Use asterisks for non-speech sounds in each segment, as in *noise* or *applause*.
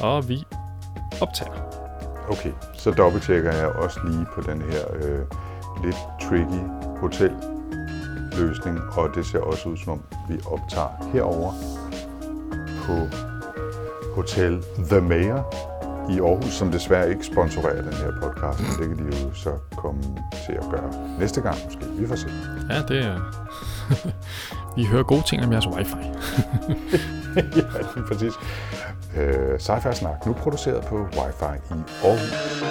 Og vi optager. Okay, så dobbelttjekker jeg også lige på den her øh, lidt tricky hotelløsning, og det ser også ud som om, vi optager herover på Hotel The Mayor i Aarhus, som desværre ikke sponsorerer den her podcast, men det kan de jo så komme til at gøre næste gang måske. Vi får se. Ja, det er... *laughs* vi hører gode ting om jeres wifi. *laughs* ja, lige præcis. Øh, Sci-Fi Snak, nu produceret på Wi-Fi i Aarhus.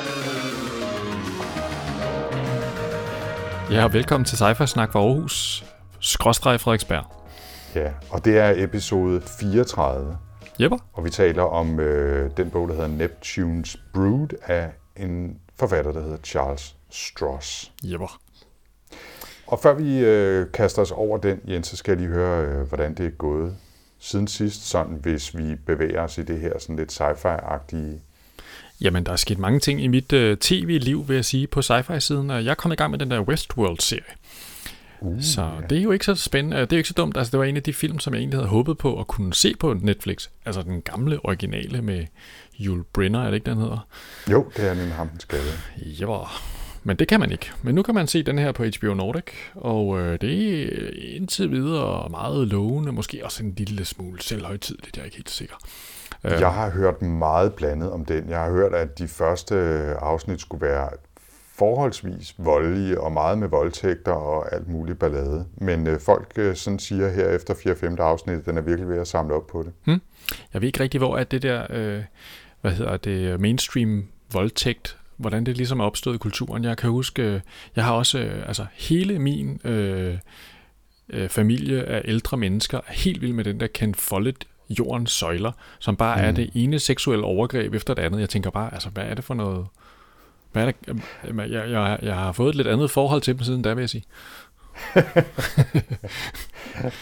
Ja, og velkommen til Sci-Fi Snak fra Aarhus. Skråstreg Frederiksberg. Ja, og det er episode 34. Jepper? Og vi taler om øh, den bog, der hedder Neptune's Brood af en forfatter, der hedder Charles Stross. Jepper. Og før vi øh, kaster os over den, Jens, så skal jeg lige høre, øh, hvordan det er gået siden sidst, sådan hvis vi bevæger os i det her sådan lidt sci-fi-agtige. Jamen, der er sket mange ting i mit uh, tv-liv, vil jeg sige, på sci-fi-siden. Jeg kommet i gang med den der Westworld-serie. Uh, Så det er jo ikke så spændende. Det er jo ikke så dumt. Altså, det var en af de film, som jeg egentlig havde håbet på at kunne se på Netflix. Altså den gamle originale med Yul Brynner, er det ikke, den hedder? Jo, det er nemlig ham, den skade. Ja, men det kan man ikke. Men nu kan man se den her på HBO Nordic, og øh, det er indtil videre meget lovende, måske også en lille smule selvhøjtidligt, jeg er ikke helt sikker. Øh, Jeg har hørt meget blandet om den. Jeg har hørt, at de første afsnit skulle være forholdsvis voldelige og meget med voldtægter og alt muligt ballade. Men øh, folk øh, sådan siger her efter 4-5. afsnit, at den er virkelig ved at samle op på det. Jeg ved ikke rigtig, hvor er det der, øh, hvad hedder det, mainstream voldtægt, hvordan det ligesom er opstået i kulturen. Jeg kan huske, øh, jeg har også, øh, altså hele min øh, øh, familie af ældre mennesker er helt vild med den der Ken Follett jordens søjler, som bare mm. er det ene seksuelle overgreb efter det andet. Jeg tænker bare, altså hvad er det for noget... Hvad er det? Jeg, jeg, jeg har fået et lidt andet forhold til dem siden da, vil jeg sige. *laughs*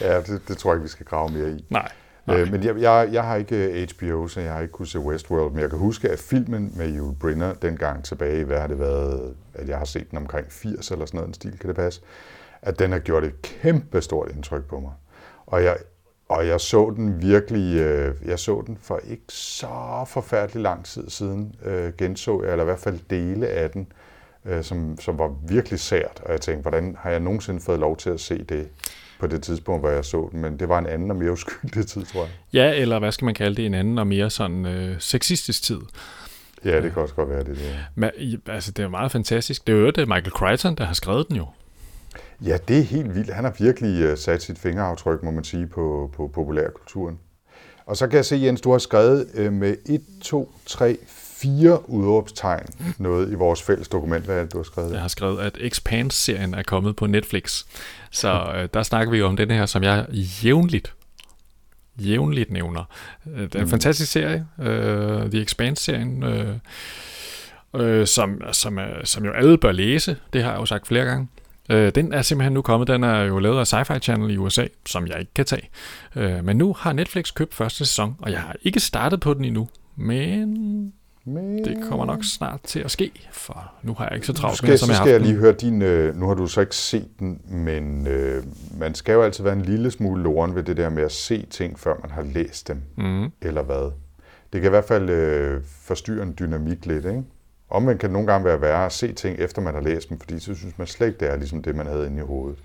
Ja, det, det tror jeg ikke, vi skal grave mere i. Nej. Øh, men jeg, jeg, jeg har ikke øh, HBO, så jeg har ikke kunnet se Westworld, men jeg kan huske, at filmen med Yul Brynner dengang tilbage, hvad har det været, at jeg har set den omkring 80 eller sådan noget, en stil, kan det passe, at den har gjort et kæmpe stort indtryk på mig. Og jeg, og jeg så den virkelig, øh, jeg så den for ikke så forfærdelig lang tid siden, øh, genså jeg, eller i hvert fald dele af den, øh, som, som var virkelig sært, og jeg tænkte, hvordan har jeg nogensinde fået lov til at se det? På det tidspunkt, hvor jeg så den, men det var en anden og mere uskyldig tid, tror jeg. Ja, eller hvad skal man kalde det, en anden og mere sådan øh, sexistisk tid. Ja, det kan også godt være det. det. Men, altså, det er jo meget fantastisk. Det er jo det Michael Crichton, der har skrevet den jo. Ja, det er helt vildt. Han har virkelig uh, sat sit fingeraftryk, må man sige, på, på populærkulturen. Og så kan jeg se, Jens, du har skrevet uh, med 1, 2, 3, 4 udråbstegn noget i vores fælles dokument. Hvad det, du har skrevet? Jeg har skrevet, at Expanse-serien er kommet på Netflix. Så øh, der snakker vi jo om den her, som jeg jævnligt, jævnligt nævner. Øh, Det er en fantastisk serie, uh, The Expanse-serien, øh, øh, som, som, er, som jo alle bør læse. Det har jeg jo sagt flere gange. Øh, den er simpelthen nu kommet. Den er jo lavet af Sci-Fi Channel i USA, som jeg ikke kan tage. Øh, men nu har Netflix købt første sæson, og jeg har ikke startet på den endnu. Men Men... det kommer nok snart til at ske, for nu har jeg ikke så travlt skal, med, som jeg har skal jeg lige høre din... Øh, nu har du så ikke set den, men øh, man skal jo altid være en lille smule loren ved det der med at se ting, før man har læst dem, Mm. eller hvad. Det kan i hvert fald øh, forstyrre en dynamik lidt, ikke? Omvendt kan det nogle gange være værre at se ting, efter man har læst dem, fordi så synes man slet ikke, det er ligesom det, man havde inde i hovedet.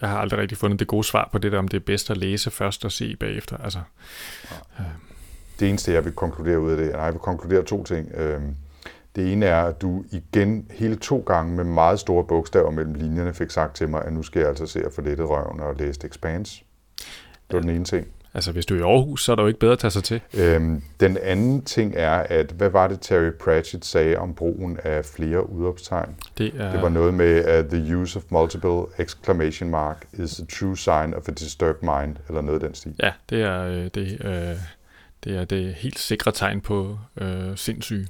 Jeg har aldrig rigtig fundet det gode svar på det der, om det er bedst at læse først og se bagefter. Altså, Det eneste, jeg vil konkludere ud af det, nej, jeg vil konkludere to ting. Øhm, Det ene er, at du igen hele to gange med meget store bogstaver mellem linjerne fik sagt til mig, at nu skal jeg altså se at få lettet røven og læse Expanse. Det var den ene ting. Altså, hvis du er i Aarhus, så er der jo ikke bedre at tage sig til. Øhm, den anden ting er, at hvad var det Terry Pratchett sagde om brugen af flere udopstegn? Det er, Det var noget med, at the use of multiple exclamation mark is a true sign of a disturbed mind, eller noget af den stil. Ja, det er, øh, det, øh, Det er det helt sikre tegn på øh, sindssyge.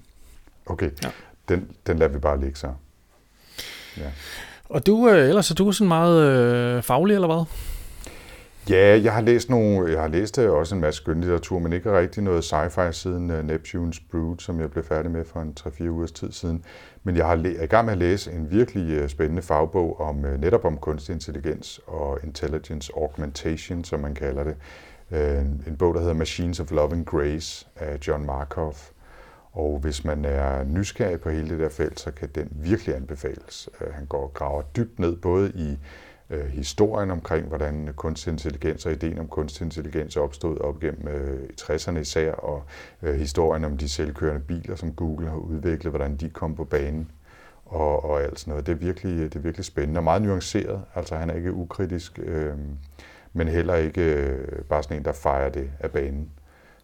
Okay, Ja. den, den lader vi bare ligge så. Ja. Og du, øh, ellers er du sådan meget øh, faglig, eller hvad? Ja, jeg har læst nogle, jeg har læst øh, også en masse skønlitteratur, men ikke rigtig noget sci-fi siden uh, Neptune's Brood, som jeg blev færdig med for en 3-4 ugers tid siden. Men jeg har læ- i gang med at læse en virkelig uh, spændende fagbog om uh, netop om kunstig intelligens og intelligence augmentation, som man kalder det. En, en bog, der hedder Machines of Loving Grace af John Markov. Og hvis man er nysgerrig på hele det der felt, så kan den virkelig anbefales. Øh, han går og graver dybt ned både i øh, historien omkring, hvordan kunstig intelligens og ideen om kunstig intelligens opstod op gennem øh, i 60'erne især, og øh, historien om de selvkørende biler, som Google har udviklet, hvordan de kom på banen og, og alt sådan noget. Det er, virkelig, det er virkelig spændende og meget nuanceret. Altså han er ikke ukritisk, øh, men heller ikke øh, bare sådan en, der fejrer det af banen.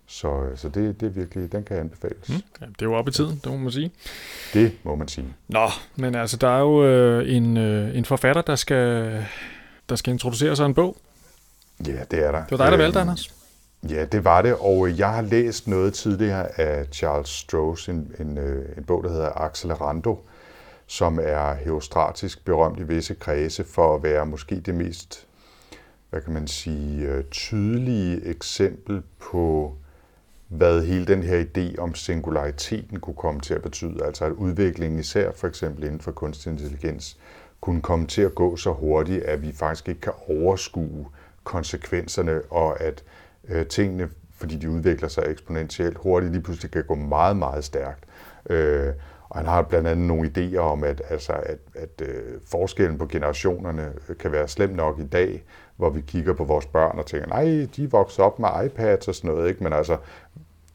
Så, så det, det er virkelig, den kan anbefales. Mm. Ja, det er jo op i tiden, det må man sige. Det må man sige. Nå, men altså, der er jo øh, en, øh, en forfatter, der skal, der skal introducere sig en bog. Ja, det er der. Det var dig, der Øhm, valgte, Anders. Ja, det var det, og jeg har læst noget tidligere af Charles Stross, en, en, øh, en bog, der hedder Accelerando, som er heostratisk berømt i visse kredse for at være måske det mest, hvad kan man sige, øh, tydelige eksempel på, hvad hele den her idé om singulariteten kunne komme til at betyde. Altså at udviklingen især for eksempel inden for kunstig intelligens kunne komme til at gå så hurtigt, at vi faktisk ikke kan overskue konsekvenserne, og at øh, tingene, fordi de udvikler sig eksponentielt hurtigt, lige pludselig kan gå meget, meget stærkt. Øh, og han har blandt andet nogle idéer om, at, altså, at, at øh, forskellen på generationerne øh, kan være slem nok i dag, hvor vi kigger på vores børn og tænker, nej, de vokser op med iPads og sådan noget, ikke? men altså,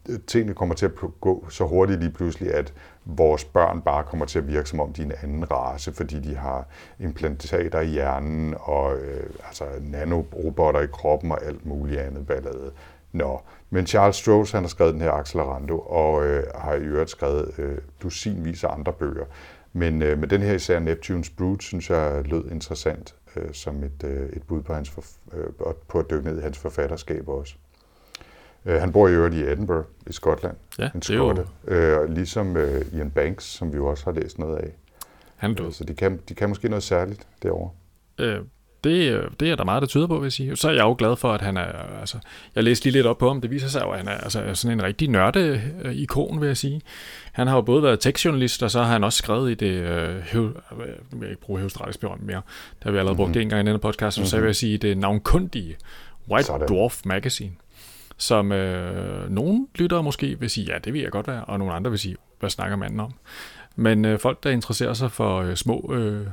øh, tingene kommer til at gå så hurtigt lige pludselig, at vores børn bare kommer til at virke som om de er en anden race, fordi de har implantater i hjernen og øh, altså nanorobotter i kroppen og alt muligt andet ballade. Nå, men Charles Stross han har skrevet den her Accelerando og øh, har i øvrigt skrevet øh, dusinvis af andre bøger. Men øh, med den her især Neptune's Brood, synes jeg lød interessant øh, som et, øh, et bud på, hans forf- øh, på at dykke ned i hans forfatterskab også. Øh, han bor i øvrigt i Edinburgh i Skotland. Ja, en det er jo- skotte. Øh, ligesom øh, Ian Banks, som vi jo også har læst noget af. Han er død. Så de kan, de kan måske noget særligt derovre. Øh, det, det er der meget, der tyder på, vil jeg sige. Så er jeg jo glad for, at han er... Altså, jeg læste lige lidt op på ham. Det viser sig jo, at han er altså, sådan en rigtig nørde-ikon, vil jeg sige. Han har jo både været tekstjournalist, og så har han også skrevet i det... Øh, høv, nu vil jeg ikke bruge heostratisk berømt mere. Det har vi allerede brugt det en gang i denne podcast. Mm-hmm. Så vil jeg sige, det navnkundige White Sådan. Dwarf Magazine, som øh, nogle lyttere måske vil sige, ja, det vil jeg godt være, og nogle andre vil sige, hvad snakker manden om? Men øh, folk, der interesserer sig for øh, små øh,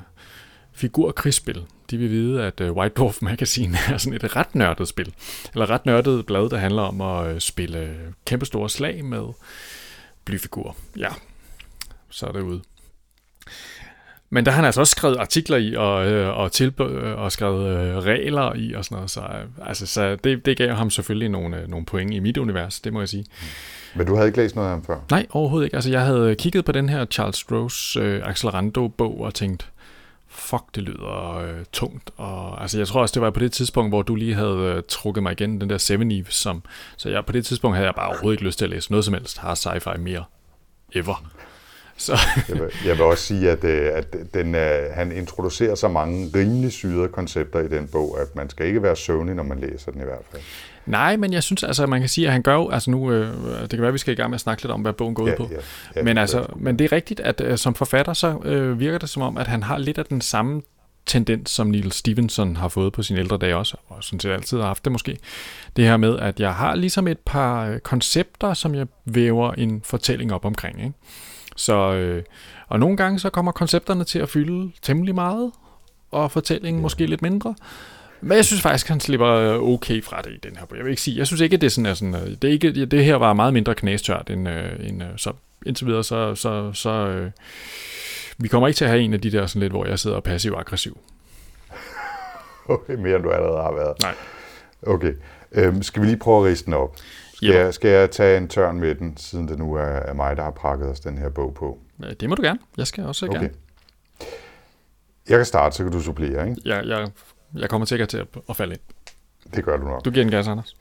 figurkrigsspil, de vil vide, at øh, White Dwarf Magazine er sådan et ret nørdet spil. Eller ret nørdet blad, der handler om at øh, spille kæmpestore slag med blyfigurer. Ja, så er det ude. Men der har han altså også skrevet artikler i, og, øh, og, tilb- øh, og skrevet regler i, og sådan noget. Så, altså, så det, det gav ham selvfølgelig nogle, nogle point i mit univers, det må jeg sige. Men du havde ikke læst noget af ham før? Nej, overhovedet ikke. Altså, jeg havde kigget på den her Charles Stross øh, Accelerando-bog og tænkt, fuck, det lyder øh, tungt. Og, altså, jeg tror også, det var på det tidspunkt, hvor du lige havde øh, trukket mig igen, den der Seven Eve, som, så jeg, på det tidspunkt havde jeg bare overhovedet ikke lyst til at læse noget som helst har sci-fi mere. Ever. Så, Jeg vil, jeg vil også sige, at, øh, at den, øh, han introducerer så mange rimelig syrede koncepter i den bog, at man skal ikke være søvnig, når man læser den i hvert fald nej, men jeg synes altså, man kan sige, at han gør jo, altså nu, øh, det kan være, at vi skal i gang med at snakke lidt om, hvad bogen går ud Ja, på. ja, ja, men, altså, men det er rigtigt, at øh, som forfatter, så øh, virker det som om, at han har lidt af den samme tendens, som Neil Stevenson har fået på sine ældre dage også, og sådan set altid har haft det måske. Det her med, at jeg har ligesom et par øh, koncepter, som jeg væver en fortælling op omkring. Ikke? Så, øh, og nogle gange så kommer koncepterne til at fylde temmelig meget, og fortællingen måske lidt mindre. Men jeg synes faktisk, han slipper øh, okay fra det i den her bog. Jeg vil ikke sige, jeg synes ikke, at det er sådan, er sådan øh, det, er ikke, det her var meget mindre knæstørt end, øh, end øh, så indtil videre, så, så, så øh, vi kommer ikke til at have en af de der sådan lidt, hvor jeg sidder passiv-aggressiv. *laughs* Okay, mere end du allerede har været. Nej. Okay, øhm, skal vi lige prøve at riste den op? Skal, Ja. jeg, skal jeg tage en tørn med den, siden det nu er, er mig, der har prakket os den her bog på? Det må du gerne. Jeg skal også Okay. gerne. Jeg kan starte, så kan du supplere, ikke? Jeg, jeg, jeg kommer sikkert til at, at falde ind. Det gør du nok. Du giver en gas, Anders.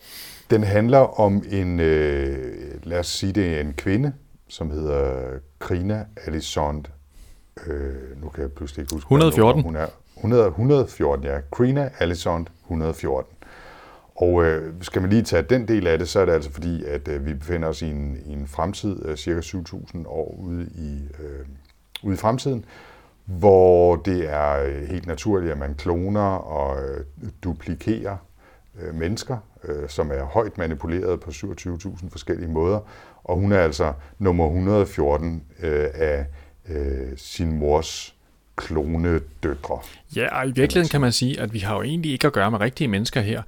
Den handler om en, øh, lad os sige det er en kvinde, som hedder Krina Alisond. Øh, nu kan jeg pludselig ikke huske, hvad 114. Hun er 100, 114, ja. Krina Alisond 114. Og øh, skal man lige tage den del af det, så er det altså fordi, at øh, vi befinder os i en, i en fremtid, øh, cirka 7.000 år ude i, øh, ude i fremtiden, hvor det er øh, helt naturligt, at man kloner og øh, duplikerer øh, mennesker, som er højt manipuleret på 27.000 forskellige måder. Og hun er altså nummer 114 af sin mors klonedøtre. Ja, og i virkeligheden kan man sige, at vi har jo egentlig ikke at gøre med rigtige mennesker her.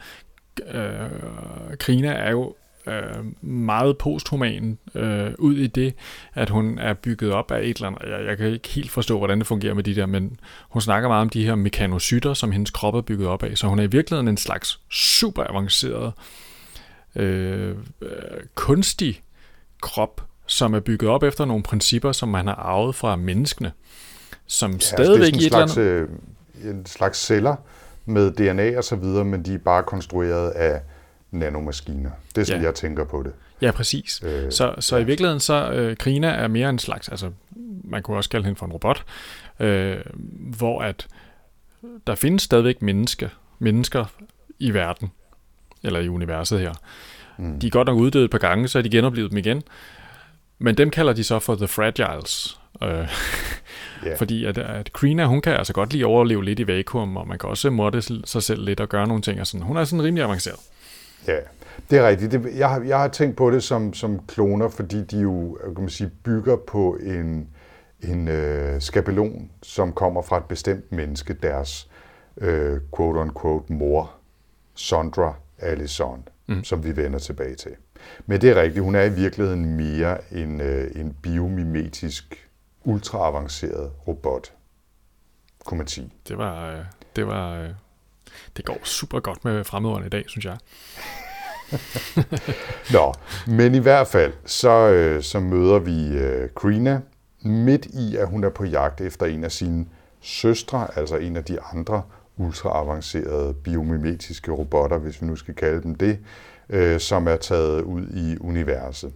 Øh, Krina er jo øh, meget posthuman øh, ud i det, at hun er bygget op af et eller andet. Jeg, jeg kan ikke helt forstå, hvordan det fungerer med de der, men hun snakker meget om de her mekanocytter, som hendes krop er bygget op af. Så hun er i virkeligheden en slags super avanceret, øh, øh, kunstig krop, som er bygget op efter nogle principper, som man har arvet fra menneskene, som ja, stadigvæk altså det et er sådan andet... en slags, øh, en slags celler med DNA og så videre, men de er bare konstrueret af nanomaskiner. Det er sådan, Ja. jeg tænker på det. Ja, præcis. Øh, Så, så i virkeligheden, så øh, Krina er mere en slags, altså man kunne også kalde hende for en robot, øh, hvor at der findes stadigvæk menneske, mennesker i verden, eller i universet her. Mm. De er godt nok uddøde et par gange, så er de genoplevet dem igen. Men dem kalder de så for The Fragiles. Øh, *laughs* Ja. Fordi at, at Krina, hun kan altså godt lige overleve lidt i vakuum, og man kan også måtte sig selv lidt og gøre nogle ting. Og sådan. Hun er sådan rimelig avanceret. Ja, det er rigtigt. Det, jeg, har, jeg har tænkt på det som, som kloner, fordi de jo kan man sige, bygger på en, en øh, skabelon, som kommer fra et bestemt menneske, deres øh, quote-unquote mor, Sondra Allison, mm. som vi vender tilbage til. Men det er rigtigt, hun er i virkeligheden mere en, øh, en biomimetisk, ultraavanceret robot, kunne man sige. Det var, øh, det var, øh, det går super godt med fremmedordene i dag, synes jeg. *laughs* Nå, men i hvert fald, så, øh, så møder vi øh, Krina midt i, at hun er på jagt efter en af sine søstre, altså en af de andre ultraavancerede biomimetiske robotter, hvis vi nu skal kalde dem det, øh, som er taget ud i universet.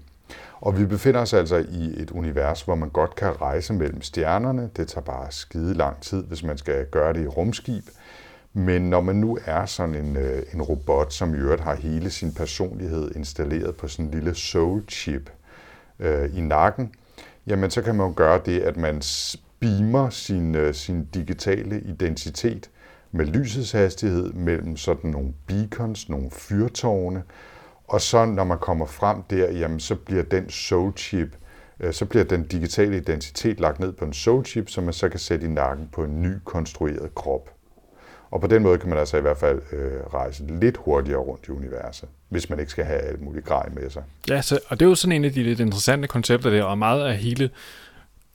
Og vi befinder os altså i et univers, hvor man godt kan rejse mellem stjernerne. Det tager bare skide lang tid, hvis man skal gøre det i rumskib. Men når man nu er sådan en, øh, en robot, som i øvrigt har hele sin personlighed installeret på sådan en lille soul-chip øh, i nakken, jamen så kan man jo gøre det, at man beamer sin, øh, sin digitale identitet med lysets hastighed mellem sådan nogle beacons, nogle fyrtårne, og så når man kommer frem der, jamen så bliver den soul-chip, øh, så bliver den digitale identitet lagt ned på en soul-chip, som man så kan sætte i nakken på en ny konstrueret krop. Og på den måde kan man altså i hvert fald øh, rejse lidt hurtigere rundt i universet, hvis man ikke skal have alt muligt grej med sig. Ja, så, og det er jo sådan en af de lidt interessante koncepter der, og meget af hele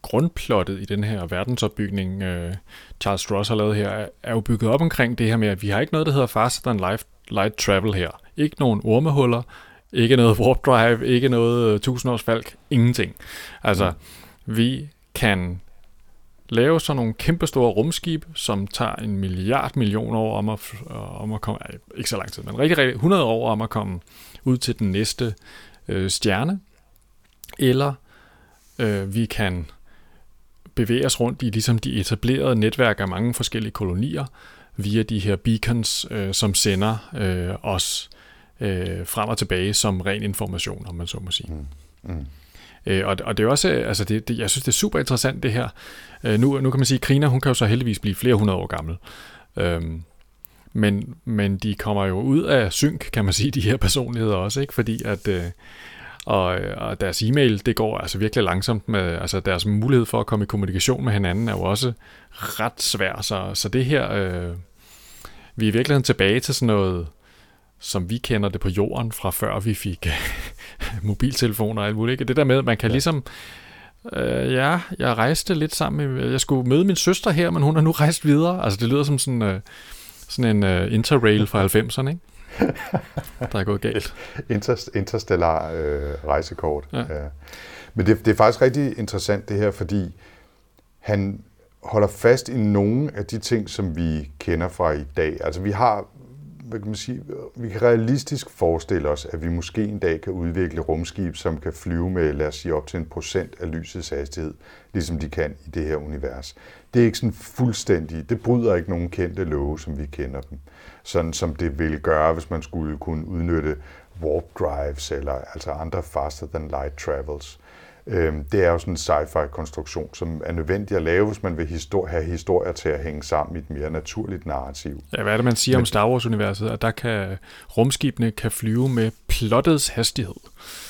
grundplottet i den her verdensopbygning, øh, Charles Stross har lavet her, er, jo bygget op omkring det her med, at vi har ikke noget, der hedder faster than life, light travel her. Ikke nogen ormehuller, ikke noget warp drive, ikke noget uh, tusindårsfalk, ingenting. Altså, mm. vi kan lave sådan nogle kæmpestore rumskib, som tager en milliard millioner år om at, øh, om at komme, ikke så lang tid, men rigtig, rigtig 100 år om at komme ud til den næste øh, stjerne, eller øh, vi kan bevæge os rundt i ligesom de etablerede netværk af mange forskellige kolonier via de her beacons, øh, som sender øh, os øh, frem og tilbage som ren information, om man så må sige. Mm. Mm. Øh, og, og det er også, øh, altså det, det, jeg synes, det er super interessant det her. Øh, nu, nu kan man sige, at Krina, hun kan jo så heldigvis blive flere hundrede år gammel. Øhm, men, men de kommer jo ud af synk, kan man sige, de her personligheder også, ikke? Fordi at, øh, og, og deres e-mail, det går altså virkelig langsomt med, altså deres mulighed for at komme i kommunikation med hinanden er jo også ret svær, så, så det her, øh, vi er i virkeligheden tilbage til sådan noget, som vi kender det på jorden fra før vi fik *laughs* mobiltelefoner og alt muligt. Ikke? Det der med, at man kan ja. ligesom, øh, ja, jeg rejste lidt sammen med, jeg skulle møde min søster her, men hun er nu rejst videre. Altså det lyder som sådan, øh, sådan en øh, interrail fra 90'erne, ikke? der er gået galt. *laughs* Inter, interstellar øh, rejsekort. Ja. Ja. Men det, det er faktisk rigtig interessant det her, fordi han holder fast i nogle af de ting, som vi kender fra i dag. Altså vi har hvad kan man sige, vi kan realistisk forestille os, at vi måske en dag kan udvikle rumskib, som kan flyve med, lad os sige, op til en procent af lysets hastighed, ligesom de kan i det her univers. Det er ikke sådan fuldstændig, det bryder ikke nogen kendte love, som vi kender dem. Sådan som det ville gøre, hvis man skulle kunne udnytte warp drives eller altså andre faster than light travels. Øhm, det er jo sådan en sci-fi konstruktion, som er nødvendig at lave, hvis man vil histor- have historier til at hænge sammen i et mere naturligt narrativ. Ja, hvad er det, man siger Men... om Star Wars-universet? At der kan rumskibene kan flyve med plottets hastighed.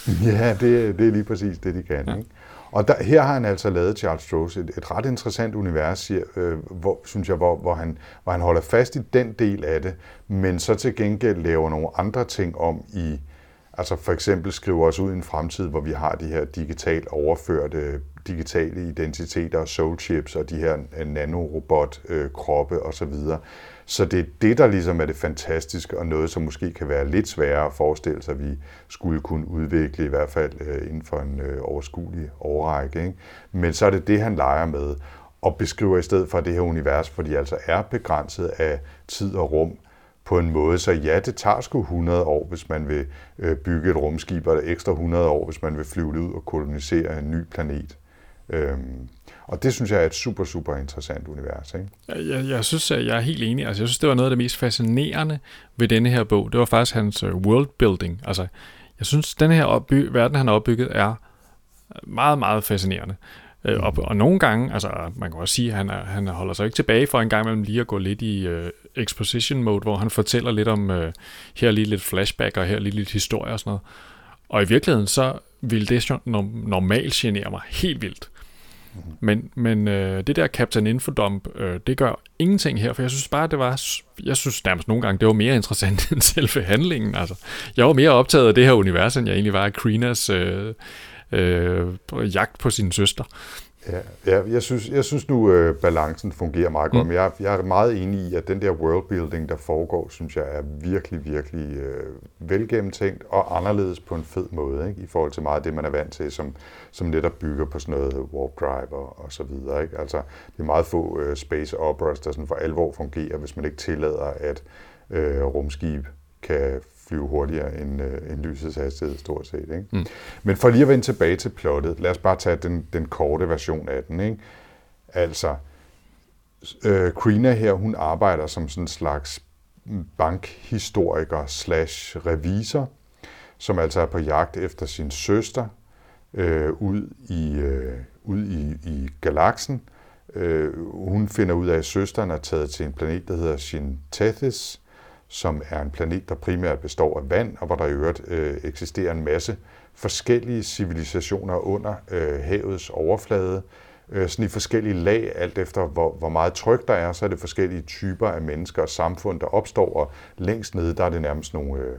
*laughs* Ja, det, det er lige præcis det, de kan. Ja. Ikke? Og der, her har han altså lavet Charles Stross et, et ret interessant univers, siger, øh, hvor, synes jeg, hvor, hvor, han, hvor han holder fast i den del af det, men så til gengæld laver nogle andre ting om i, altså for eksempel skriver os ud i en fremtid, hvor vi har de her digitalt overførte digitale identiteter og soul chips og de her øh, nanorobot-kroppe øh, osv., så det er det, der ligesom er det fantastiske, og noget, som måske kan være lidt sværere at forestille sig, at vi skulle kunne udvikle, i hvert fald øh, inden for en overskuelig overrække. Ikke? Men så er det det, han leger med, og beskriver i stedet for det her univers, hvor de altså er begrænset af tid og rum, på en måde, så ja, det tager sgu 100 år, hvis man vil øh, bygge et rumskib, og ekstra 100 år, hvis man vil flyve ud og kolonisere en ny planet. Øhm, og det synes jeg er et super, super interessant univers. Ikke? Jeg, jeg synes, at jeg er helt enig. Altså, jeg synes, det var noget af det mest fascinerende ved denne her bog. Det var faktisk hans øh, worldbuilding. Altså, jeg synes, den her opby- verden, han har opbygget, er meget, meget fascinerende. Mm. Og, og nogle gange, altså man kan også sige, at han, er, han holder sig ikke tilbage for en gang imellem lige at gå lidt i uh, exposition mode, hvor han fortæller lidt om, uh, her lige lidt flashback, og her lige lidt historie og sådan noget. Og i virkeligheden, så vil det normalt genere mig helt vildt. Men, men øh, det der Captain Infodump, øh, det gør ingenting her, for jeg synes bare, det var, jeg synes nærmest nogle gange, det var mere *laughs* interessant end selve handlingen. Altså, jeg var mere optaget af det her univers, end jeg egentlig var af Krinas øh, øh, jagt på sin søster. Ja, ja jeg, synes, jeg synes nu, øh, balancen fungerer meget godt, mm. men jeg, jeg er meget enig i, at den der worldbuilding, der foregår, synes jeg er virkelig, virkelig øh, velgennemtænkt og anderledes på en fed måde, ikke? i forhold til meget af det, man er vant til, som, som netop bygger på sådan noget warp drive og, og så videre. Ikke? Altså, det er meget få øh, space operas, der sådan for alvor fungerer, hvis man ikke tillader, at øh, rumskib kan flyve hurtigere end, øh, end lysets hastighed, stort set. Ikke? Mm. Men for lige at vende tilbage til plottet, lad os bare tage den, den korte version af den. Ikke? Altså, øh, Krina her, hun arbejder som sådan en slags bankhistoriker slash revisor, som altså er på jagt efter sin søster øh, ud i, øh, ud i, i galaksen. Øh, hun finder ud af, at søsteren er taget til en planet, der hedder Shin Tethys, som er en planet, der primært består af vand, og hvor der i øvrigt øh, eksisterer en masse forskellige civilisationer under øh, havets overflade, øh, sådan i forskellige lag, alt efter hvor, hvor meget tryk der er, så er det forskellige typer af mennesker og samfund, der opstår, og længst nede, der er det nærmest nogle, øh,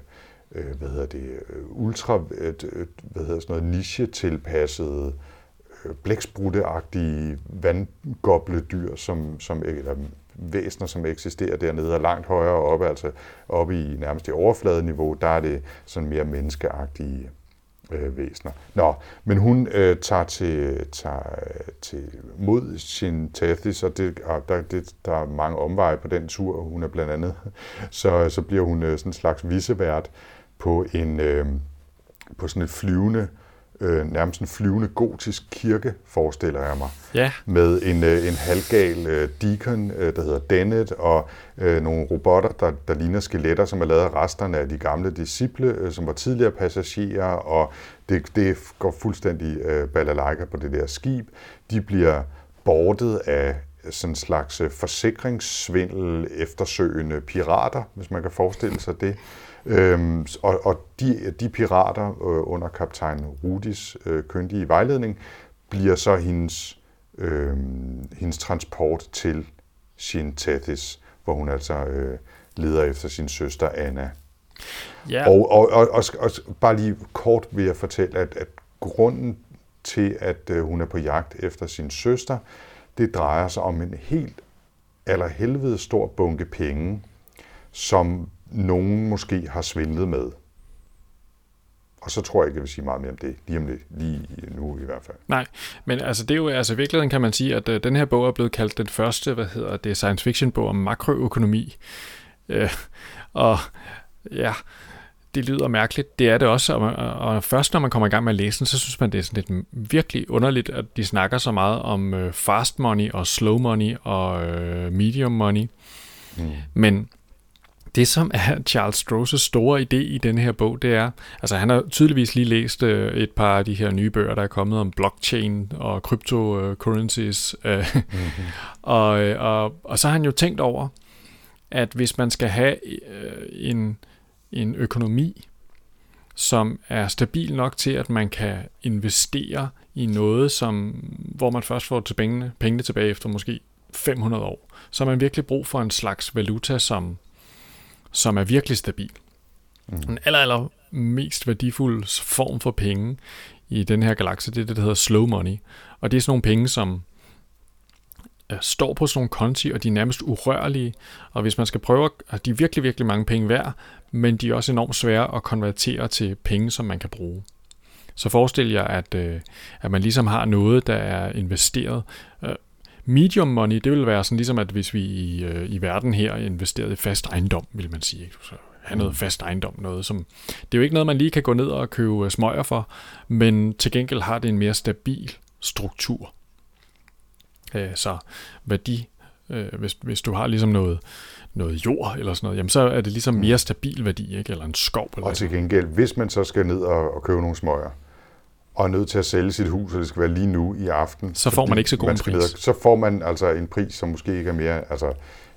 øh hvad hedder det, øh, ultra, øh, øh, hvad hedder sådan noget, niche-tilpassede, øh, blæksprutteagtige vandgobledyr, som, som eller væsener, som eksisterer dernede, og langt højere oppe, altså oppe i nærmest i overfladeniveau, der er det sådan mere menneskeagtige øh, væsener. Nå, men hun øh, tager til, tager øh, til mod sin Tethys, og, det, og der, det, der er mange omveje på den tur, hun er blandt andet, *laughs* så, så bliver hun øh, sådan en slags visevært på en øh, på sådan et flyvende øh, nærmest en flyvende gotisk kirke, forestiller jeg mig. Ja. Med en, øh, en halvgal øh, deacon, øh, der hedder Dennett, og øh, nogle robotter, der, der ligner skeletter, som er lavet af resterne af de gamle disciple, øh, som var tidligere passagerer, og det, det går fuldstændig øh, balalaika på det der skib. De bliver bordet af sådan en slags øh, forsikringssvindel eftersøgende pirater, hvis man kan forestille sig det. Øhm, og og de, de pirater øh, under kaptajn Rudis øh, køndige vejledning bliver så hendes, øh, hendes transport til Shin Tethys, hvor hun altså øh, leder efter sin søster Anna. Ja. Og, og, og, og, og bare lige kort vil jeg fortælle, at, at grunden til, at øh, hun er på jagt efter sin søster, det drejer sig om en helt allerhelvede stor bunke penge, som nogen måske har svindlet med. Og så tror jeg ikke, jeg vil sige meget mere om det, lige om lidt, lige nu i hvert fald. Nej, men altså det er jo, altså i virkeligheden kan man sige, at uh, den her bog er blevet kaldt den første, hvad hedder det, science fiction bog om makroøkonomi. Uh, Og ja, det lyder mærkeligt. Det er det også, og, og først når man kommer i gang med at læse den, så synes man, det er sådan lidt virkelig underligt, at de snakker så meget om øh, fast money og slow money og øh, medium money. Mm. Men det, som er Charles Strauss' store idé i den her bog, det er, altså han har tydeligvis lige læst øh, et par af de her nye bøger, der er kommet om blockchain og cryptocurrencies, øh, mm-hmm. og, øh, og, og så har han jo tænkt over, at hvis man skal have øh, en, en økonomi, som er stabil nok til, at man kan investere i noget, som, hvor man først får til pengene, pengene tilbage efter måske 500 år, så har man virkelig brug for en slags valuta, som som er virkelig stabil. Mm. Den aller, aller mest værdifulde form for penge i den her galakse, det er det, der hedder slow money. Og det er sådan nogle penge, som øh, står på sådan nogle konti, og de er nærmest urørlige. Og hvis man skal prøve, at de er virkelig, virkelig mange penge værd, men de er også enormt svære at konvertere til penge, som man kan bruge. Så forestil jer, at, øh, at man ligesom har noget, der er investeret. Medium money, det vil være sådan ligesom, at hvis vi i, øh, i verden her investerede i fast ejendom, vil man sige. Ikke? Så have noget mm. fast ejendom, noget som... Det er jo ikke noget, man lige kan gå ned og købe øh, smøger for, men til gengæld har det en mere stabil struktur. Øh, så værdi, øh, hvis, hvis du har ligesom noget, noget jord eller sådan noget, jamen så er det ligesom mm. mere stabil værdi, ikke? eller en skov. Eller og til gengæld, hvis man så skal ned og, og købe nogle smøger, og er nødt til at sælge sit hus, og det skal være lige nu i aften. Så får man ikke så god en pris. Ned, så får man altså en pris, som måske ikke er mere, altså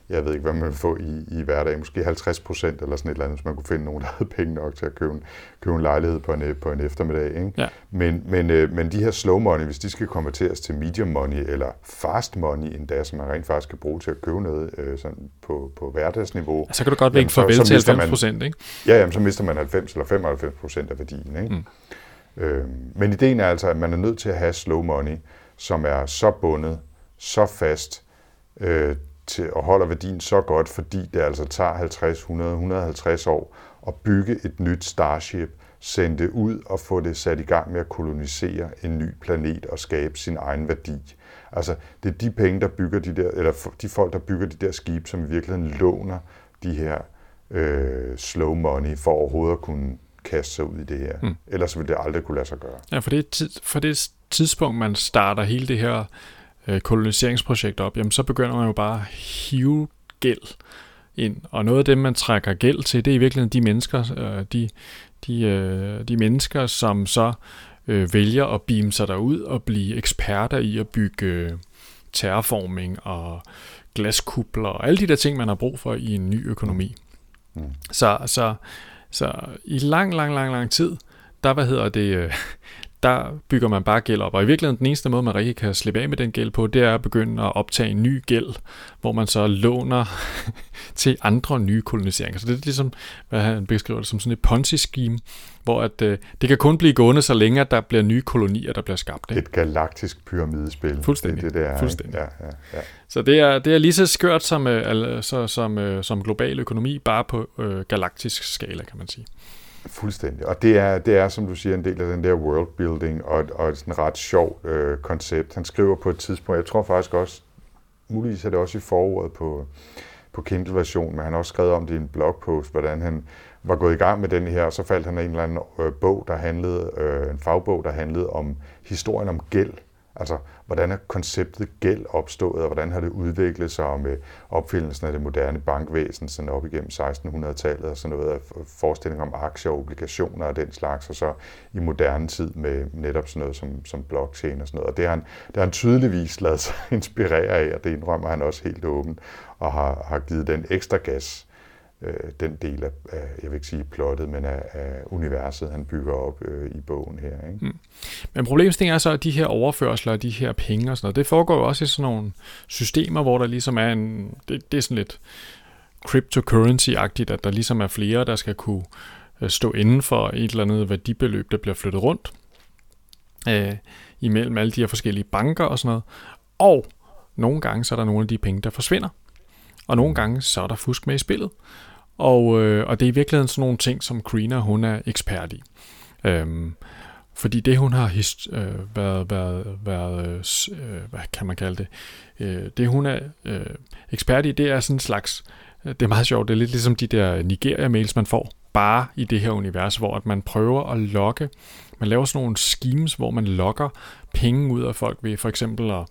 jeg ved ikke, hvad man vil få i, i hverdag, måske 50 procent eller sådan et eller andet, hvis man kunne finde nogen, der havde penge nok til at købe en, købe en lejlighed på en, på en eftermiddag. Ikke? Ja. Men, men, øh, men de her slow money, hvis de skal konverteres til medium money eller fast money endda, som man rent faktisk kan bruge til at købe noget øh, sådan på, på hverdagsniveau. Så kan du godt ikke farvel til 90 procent, ikke? Ja, jamen, så mister man 90 eller 95 procent af værdien. Ikke? Mm. Øh, men ideen er altså, at man er nødt til at have slow money, som er så bundet, så fast, øh, til, og holder værdien så godt, fordi det altså tager 50, 100, 150 år at bygge et nyt Starship, sende det ud og få det sat i gang med at kolonisere en ny planet og skabe sin egen værdi. Altså, det er de penge, der bygger de der, eller de folk, der bygger de der skibe, som i virkeligheden låner de her øh, slow money for overhovedet at kunne kaste sig ud i det her. Mm. Ellers ville det aldrig kunne lade sig gøre. Ja, for det, for det tidspunkt, man starter hele det her øh, koloniseringsprojekt op, jamen så begynder man jo bare at hive gæld ind. Og noget af det, man trækker gæld til, det er i virkeligheden de mennesker, øh, de, de, øh, de mennesker, som så øh, vælger at beame sig derud og blive eksperter i at bygge øh, terraforming og glaskubler og alle de der ting, man har brug for i en ny økonomi. Mm. Så, så så i lang, lang, lang, lang tid, der, hvad hedder det, øh, der bygger man bare gæld op. Og i virkeligheden den eneste måde, man rigtig kan slippe af med den gæld på, det er at begynde at optage en ny gæld, hvor man så låner *laughs* til andre nye koloniseringer. Så det er ligesom, hvad han beskriver det som sådan et Ponzi-scheme, hvor at, øh, det kan kun blive gående, så længe at der bliver nye kolonier, der bliver skabt. Ikke? Et galaktisk pyramidespil. Fuldstændig. Det, det der, Fuldstændig. Ja, ja, ja. Så det er, det er lige så skørt som, øh, så, som, øh, som global økonomi, bare på øh, galaktisk skala, kan man sige. Fuldstændig. Og det er, det er, som du siger, en del af den der worldbuilding, og, og et sådan ret sjovt øh, koncept. Han skriver på et tidspunkt, jeg tror faktisk også, muligvis er det også i foråret på, på Kindle-version, men han har også skrevet om det i en blogpost, hvordan han var gået i gang med den her, og så faldt han af en eller anden øh, bog, der handlede, øh, en fagbog, der handlede om historien om gæld. Altså, hvordan er konceptet gæld opstået, og hvordan har det udviklet sig med opfindelsen af det moderne bankvæsen sådan op igennem 1600-tallet og sådan noget af forestilling om aktier og obligationer og den slags, og så i moderne tid med netop sådan noget som, som blockchain og sådan noget. Og det har han, det har han tydeligvis lavet sig *laughs* inspirere af, og det indrømmer han også helt åbent, og har, har givet den ekstra gas, øh, den del af, af, jeg vil ikke sige plottet, men af, af universet, han bygger op øh, i bogen her. Ikke? Mm. Men problemstillingen er så, at de her overførsler, de her penge og sådan noget, det foregår jo også i sådan nogle systemer, hvor der ligesom er en, det, det er sådan lidt cryptocurrency-agtigt, at der ligesom er flere, der skal kunne øh, stå inden for et eller andet værdibeløb, der bliver flyttet rundt øh, imellem alle de her forskellige banker og sådan noget. Og nogle gange så er der nogle af de penge, der forsvinder. Og nogle gange så er der fusk med i spillet. Og, øh, og det er i virkeligheden sådan nogle ting, som Krina hun er ekspert i. Øhm, fordi det hun har hist, øh, været, været, været øh, øh, hvad kan man kalde det, øh, det hun er øh, ekspert i, det er sådan en slags øh, det er meget sjovt, det er lidt ligesom de der Nigeria-mails, man får, bare i det her univers, hvor at man prøver at lokke, man laver sådan nogle schemes, hvor man lokker penge ud af folk ved for eksempel at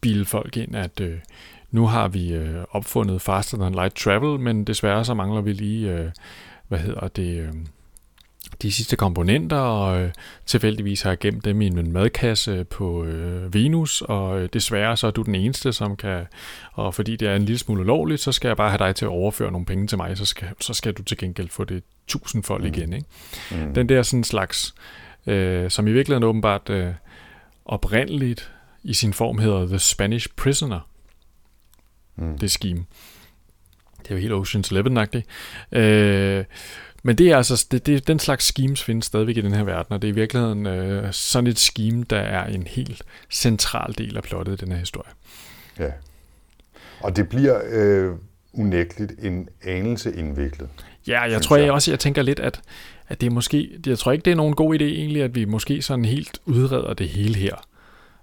bilde folk ind, at øh, nu har vi øh, opfundet faster than light travel, men desværre så mangler vi lige, øh, hvad hedder det, øh, de sidste komponenter, og øh, tilfældigvis har jeg gemt dem i en madkasse på øh, Venus, og øh, desværre så er du den eneste, som kan, og fordi det er en lille smule ulovligt, så skal jeg bare have dig til at overføre nogle penge til mig, så skal, så skal du til gengæld få det tusindfold mm. igen. Ikke? Mm. Den der sådan slags, øh, som i virkeligheden åbenbart øh, oprindeligt i sin form hedder The Spanish Prisoner, mm. det scheme. Det er jo helt Ocean's Eleven-agtigt. Øh, men det er altså det, det, den slags schemes findes stadigvæk i den her verden, og det er i virkeligheden øh, sådan et scheme, der er en helt central del af plottet i den her historie. Ja. Og det bliver øh, unægteligt en anelse indviklet. Ja, jeg tror jeg også, jeg tænker lidt, at, at det er måske, jeg tror ikke, det er nogen god idé egentlig, at vi måske sådan helt udreder det hele her.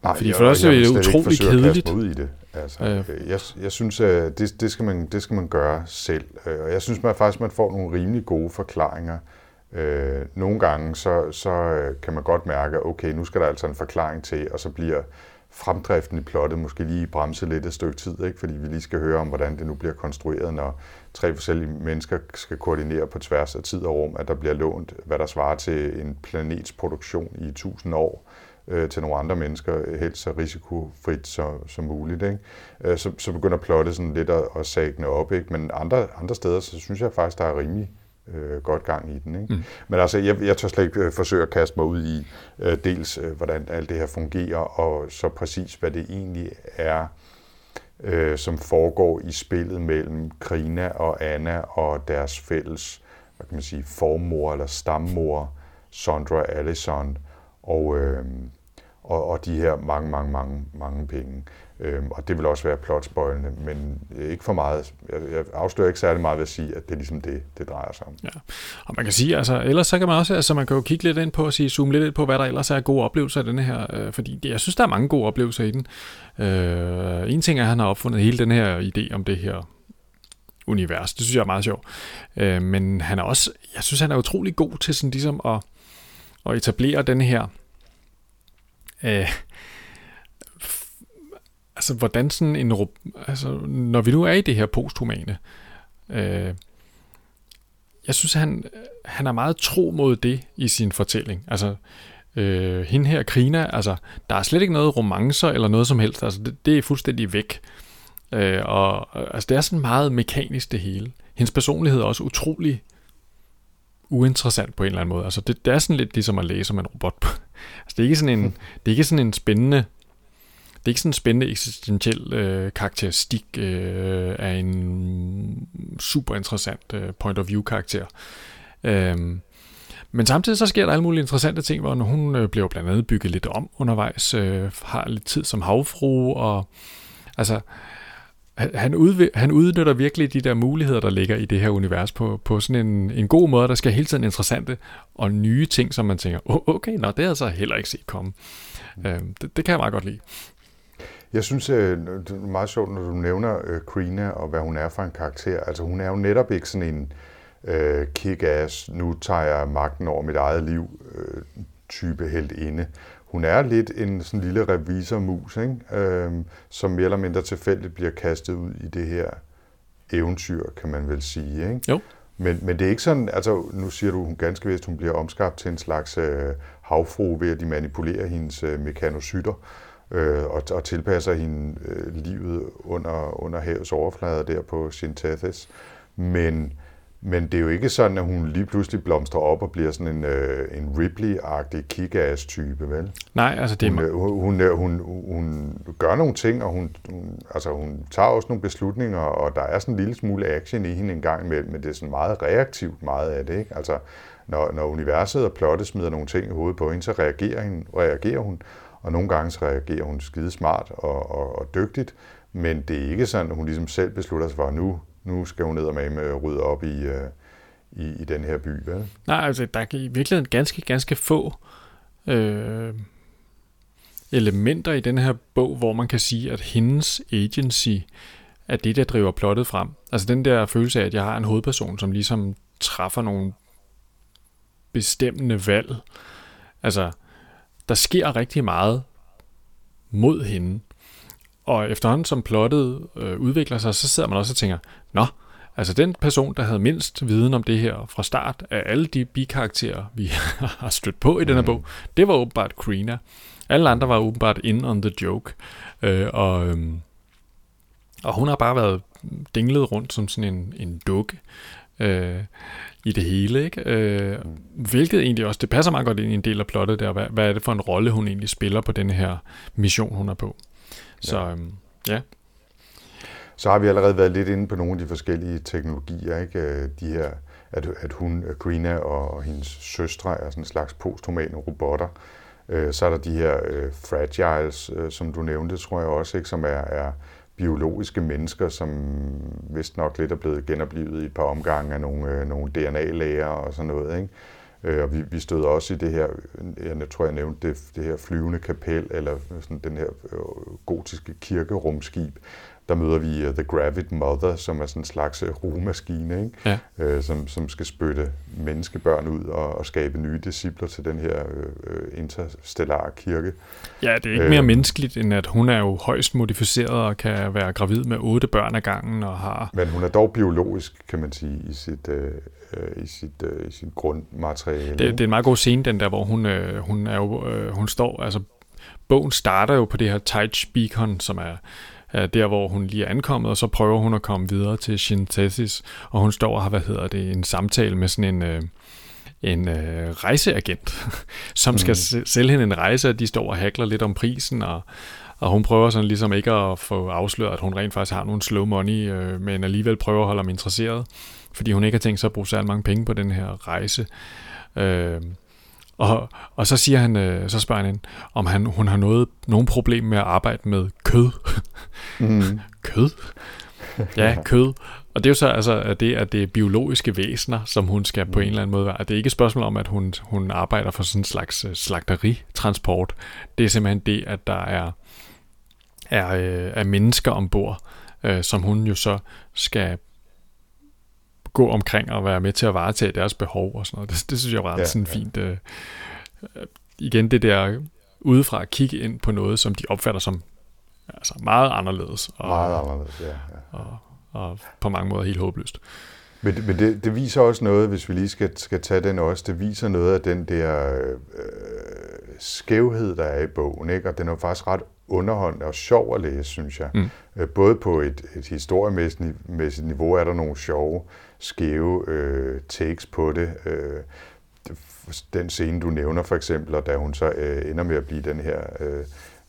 Nej, Fordi for det er det utrolig kedeligt. ud i det. Altså, øh. jeg, jeg synes, det, det, skal man, det skal man gøre selv. Øh, og jeg synes man faktisk, man får nogle rimelig gode forklaringer. Øh, nogle gange så, så øh, kan man godt mærke, okay, nu skal der altså en forklaring til, og så bliver fremdriften i plottet måske lige bremse lidt et stykke tid, ikke? fordi vi lige skal høre om, hvordan det nu bliver konstrueret, når tre forskellige mennesker skal koordinere på tværs af tid og rum, at der bliver lånt, hvad der svarer til en planets produktion i tusind år øh, til nogle andre mennesker, helt så risikofrit som, som muligt. Ikke? Øh, så, så begynder plottet sådan lidt at, at sagne op, ikke? men andre, andre steder, så synes jeg faktisk, der er rimelig øh, godt gang i den. Ikke? Mm. Men altså, jeg, jeg tør slet ikke øh, forsøge at kaste mig ud i øh, dels, øh, hvordan alt det her fungerer, og så præcis, hvad det egentlig er, øh, som foregår i spillet mellem Krina og Anna og deres fælles, hvad kan man sige, formor eller stammor, Sondra Allison, og, øh, og, og de her mange, mange, mange, mange penge. Øh, og det vil også være plotspoilende, men øh, ikke for meget. Jeg, jeg afslører ikke særlig meget ved at sige, at det er ligesom det, det drejer sig om. Ja. Og man kan sige, altså, ellers så kan man også, altså man kan jo kigge lidt ind på og sige, zoome lidt ind på, hvad der ellers er gode oplevelser af denne her, øh, fordi jeg synes, der er mange gode oplevelser i den. Øh, en ting er, at han har opfundet hele den her idé om det her univers. Det synes jeg er meget sjovt. Øh, men han er også, jeg synes, han er utrolig god til sådan ligesom at, at etablere den her øh, altså hvordan sådan en, altså når vi nu er i det her posthumane, øh, jeg synes, han, han er meget tro mod det i sin fortælling. Altså, øh, hende her, Krina, altså, der er slet ikke noget romancer eller noget som helst. Altså, det, det er fuldstændig væk. Øh, og altså, det er sådan meget mekanisk det hele. Hendes personlighed er også utrolig uinteressant på en eller anden måde. Altså, det, det er sådan lidt ligesom at læse om en robot. *laughs* altså, det er ikke sådan en, det er ikke sådan en spændende det er ikke sådan en spændende eksistentiel øh, karakteristik øh, af en super interessant øh, point of view karakter. Øhm, men samtidig så sker der alle mulige interessante ting, hvor hun øh, bliver blandt andet bygget lidt om undervejs, øh, har lidt tid som havfru, og altså, han, udv- han udnytter virkelig de der muligheder, der ligger i det her univers på, på sådan en, en god måde, der skal hele tiden interessante og nye ting, som man tænker, oh, okay, nå, det har jeg så heller ikke set komme. Mm. Øhm, det, det kan jeg meget godt lide. Jeg synes, øh, det er meget sjovt, når du nævner øh, Krina og hvad hun er for en karakter. Altså hun er jo netop ikke sådan en øh, kick-ass, nu tager jeg magten over mit eget liv øh, type helt inde. Hun er lidt en sådan lille revisormus, ikke? Øh, som mere eller mindre tilfældigt bliver kastet ud i det her eventyr, kan man vel sige. Ikke? Jo. Men, men det er ikke sådan, altså nu siger du hun ganske vist, hun bliver omskabt til en slags øh, havfru ved at de manipulerer hendes øh, mekanocytter øh, og, og tilpasser hende øh, livet under, under havets overflade der på Shintathis. Men, men det er jo ikke sådan, at hun lige pludselig blomstrer op og bliver sådan en, øh, en Ripley-agtig kick-ass-type, vel? Nej, altså det er... Hun, øh, hun, hun, hun, hun gør nogle ting, og hun, hun, altså hun tager også nogle beslutninger, og der er sådan en lille smule action i hende en gang imellem, men det er sådan meget reaktivt meget af det, ikke? Altså, når, når universet og plottet smider nogle ting i hovedet på hende, så reagerer, hende, reagerer hun, og nogle gange så reagerer hun skide smart og, og, og dygtigt, men det er ikke sådan, at hun ligesom selv beslutter sig for, at nu, nu skal hun ned og med øh, rydde op i, øh, i, i den her by. Vel? Nej, altså der er i virkeligheden ganske, ganske få øh, elementer i den her bog, hvor man kan sige, at hendes agency er det, der driver plottet frem. Altså den der følelse af, at jeg har en hovedperson, som ligesom træffer nogle bestemmende valg. Altså, der sker rigtig meget mod hende. Og efterhånden som plottet øh, udvikler sig, så sidder man også og tænker, nå, altså den person, der havde mindst viden om det her fra start af alle de bikarakterer, vi *laughs* har stødt på i den her Mm. bog, det var åbenbart Krina. Alle andre var åbenbart in on the joke. Øh, og, øhm, og hun har bare været dinglet rundt som sådan en, en dukke øh, i det hele. Ikke? Øh, hvilket egentlig også, det passer meget godt ind i en del af plottet der. Hvad, hvad er det for en rolle, hun egentlig spiller på den her mission, hun er på? Så øhm, ja, Så har vi allerede været lidt inde på nogle af de forskellige teknologier, ikke? Øh, De her, at, at hun, Grina og, hendes søstre er sådan en slags posthumane robotter. Øh, Så er der de her øh, fragiles, øh, som du nævnte, tror jeg også, ikke? som er, er biologiske mennesker, som vist nok lidt er blevet genoplevet i et par omgange af nogle, øh, nogle DNA-læger og sådan noget. Ikke? Øh, Og vi, vi stod også i det her, jeg tror jeg nævnte det, det her flyvende kapel, eller sådan den her øh, gotiske kirkerumskib. Der møder vi uh, The Gravid Mother, som er sådan en slags øh, rugemaskine, ikke? Ja. Øh, som, som skal spytte menneskebørn ud og, og skabe nye discipler til den her øh, øh, interstellare kirke. Ja, det er ikke Øh. mere menneskeligt, end at hun er jo højst modificeret og kan være gravid med otte børn ad gangen og har... Men hun er dog biologisk, kan man sige, i sit, øh, øh, i sit, øh, i sit grundmateriale. Det, det er en meget god scene, den der, hvor hun, øh, hun, er jo, øh, hun står... Altså, bogen starter jo på det her Taich Beacon, som er, er der, hvor hun lige er ankommet, og så prøver hun at komme videre til Shintesis, og hun står og har, hvad hedder det, en samtale med sådan en... Øh, en øh, rejseagent, *laughs* som skal mm. sælge hende en rejse, og de står og hakler lidt om prisen, og, og hun prøver sådan ligesom ikke at få afsløret, at hun rent faktisk har nogle slow money, øh, men alligevel prøver at holde ham interesseret, fordi hun ikke har tænkt sig at bruge særlig mange penge på den her rejse. Øh, og, og så siger han, øh, så spørger han hende, om han, hun har noget, nogen problem med at arbejde med kød. Mm. *laughs* kød? *laughs* Ja, kød. Og det er jo så altså, at det, at det er biologiske væsener, som hun skal på en eller anden måde være. Det er ikke et spørgsmål om, at hun, hun arbejder for sådan en slags øh, slagteritransport. Det er simpelthen det, at der er, er, øh, er mennesker ombord, øh, som hun jo så skal gå omkring og være med til at varetage deres behov og sådan noget. Det, det synes jeg var ret Ja, sådan ja. fint. Øh, øh, igen det der udefra at kigge ind på noget, som de opfatter som altså meget anderledes. Og, Meget anderledes, ja. ja. og, og på mange måder helt håbløst. Men, men det, det viser også noget, hvis vi lige skal, skal tage den også, det viser noget af den der øh, skævhed, der er i bogen, ikke? og den er faktisk ret underholdende og sjov at læse, synes jeg. Mm. Øh, både på et, et historiemæssigt mæssigt niveau er der nogle sjove, skæve øh, takes på det. Øh, den scene, du nævner for eksempel, og da hun så øh, ender med at blive den her øh,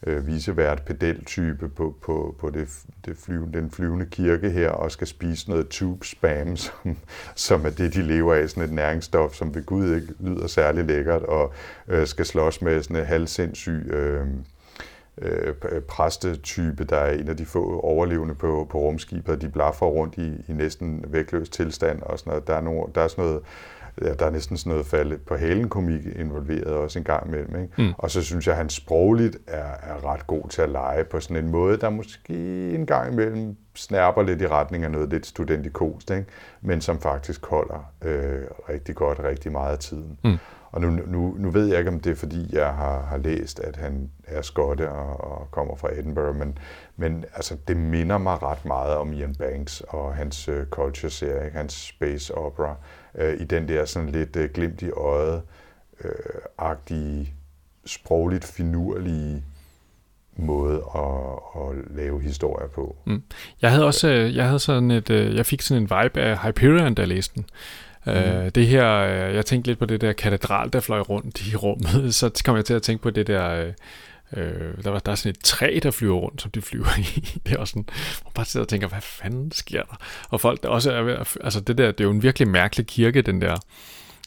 øh, visevært pedeltype på, på, på det, det flyvende, den flyvende kirke her, og skal spise noget tube spam, *laughs* som, som er det, de lever af, sådan et næringsstof, som ved Gud ikke lyder særlig lækkert, og øh, skal slås med sådan en halvsindssyg øh, øh, præstetype, der er en af de få overlevende på, på rumskibet, de blaffer rundt i, i næsten vægtløs tilstand, og sådan noget. Der er, nogle, der er sådan noget ja, der er næsten sådan noget falde på halen komik involveret også en gang imellem. Ikke? Mm. Og så synes jeg, at han sprogligt er, er ret god til at lege på sådan en måde, der måske en gang imellem snærper lidt i retning af noget lidt studentikost, ikke? men som faktisk holder øh, rigtig godt rigtig meget af tiden. Mm. Og nu, nu, nu ved jeg ikke, om det er, fordi jeg har, har læst, at han er skotte og, og kommer fra Edinburgh, men, men altså, det minder mig ret meget om Ian Banks og hans øh, culture-serie, hans space opera, øh, i den der sådan lidt øh, glimt i øjet, øh, agtige, sprogligt finurlige måde at, at lave historier på. Mm. Jeg havde også øh, jeg havde sådan et, øh, jeg fik sådan en vibe af Hyperion, da jeg læste den. Mm. Uh, det her, uh, jeg tænkte lidt på det der katedral, der fløj rundt i rummet, *laughs* så kom jeg til at tænke på det der, uh, uh, der, var, der er sådan et træ, der flyver rundt, som de flyver *laughs* i. det er også sådan, man bare sidder og tænker, hvad fanden sker der? Og folk der også er ved at, altså det der, det er jo en virkelig mærkelig kirke, den der,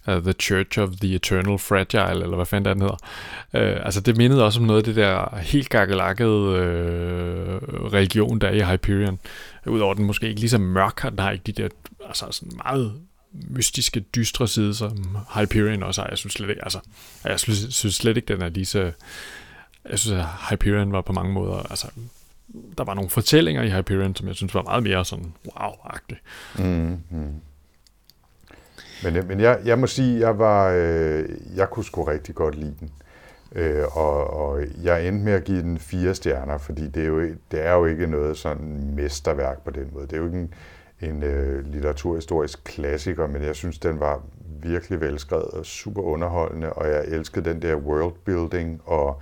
uh, The Church of the Eternal Fragile, eller hvad fanden den hedder. Uh, altså det mindede også om noget af det der helt gakkelakkede uh, religion, der er i Hyperion. Udover den måske ikke lige så mørk, den har ikke de der altså sådan meget mystiske, dystre side, som Hyperion også har. Jeg synes slet ikke, altså, jeg synes, synes slet ikke, den er lige så... Jeg synes, at Hyperion var på mange måder altså, der var nogle fortællinger i Hyperion, som jeg synes var meget mere sådan wow-agtig. Mm-hmm. Men, men jeg, jeg må sige, jeg var, øh, jeg kunne sgu rigtig godt lide den. Øh, og, og jeg endte med at give den fire stjerner, fordi det er jo, det er jo ikke noget sådan mesterværk på den måde. Det er jo ikke en, en øh, litteraturhistorisk klassiker, men jeg synes, den var virkelig velskrevet og super underholdende, og jeg elskede den der worldbuilding og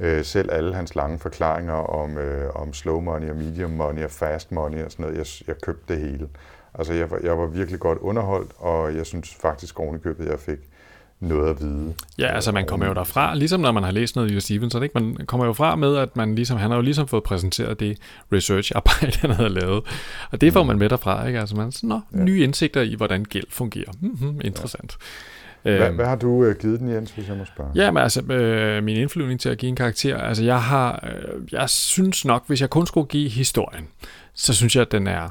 øh, selv alle hans lange forklaringer om, øh, om slow money og medium money og fast money og sådan noget. Jeg, jeg købte det hele. Altså, jeg var, jeg var virkelig godt underholdt, og jeg synes faktisk ovenikøbet, jeg fik noget at vide. Ja, altså man kommer jo derfra, ligesom når man har læst noget i Stevenson, ikke? man kommer jo fra med, at man ligesom, han har jo ligesom fået præsenteret det research-arbejde, *laughs* han havde lavet. Og det får man med derfra, ikke? Altså man sådan, nå, ja. nye indsigter i, hvordan gæld fungerer. Mm-hmm, interessant. Ja. Hvad, hvad har du øh, givet den, Jens, hvis jeg må spørge? Ja, men altså, øh, min indflyvning til at give en karakter, altså jeg har, øh, jeg synes nok, hvis jeg kun skulle give historien, så synes jeg, at den er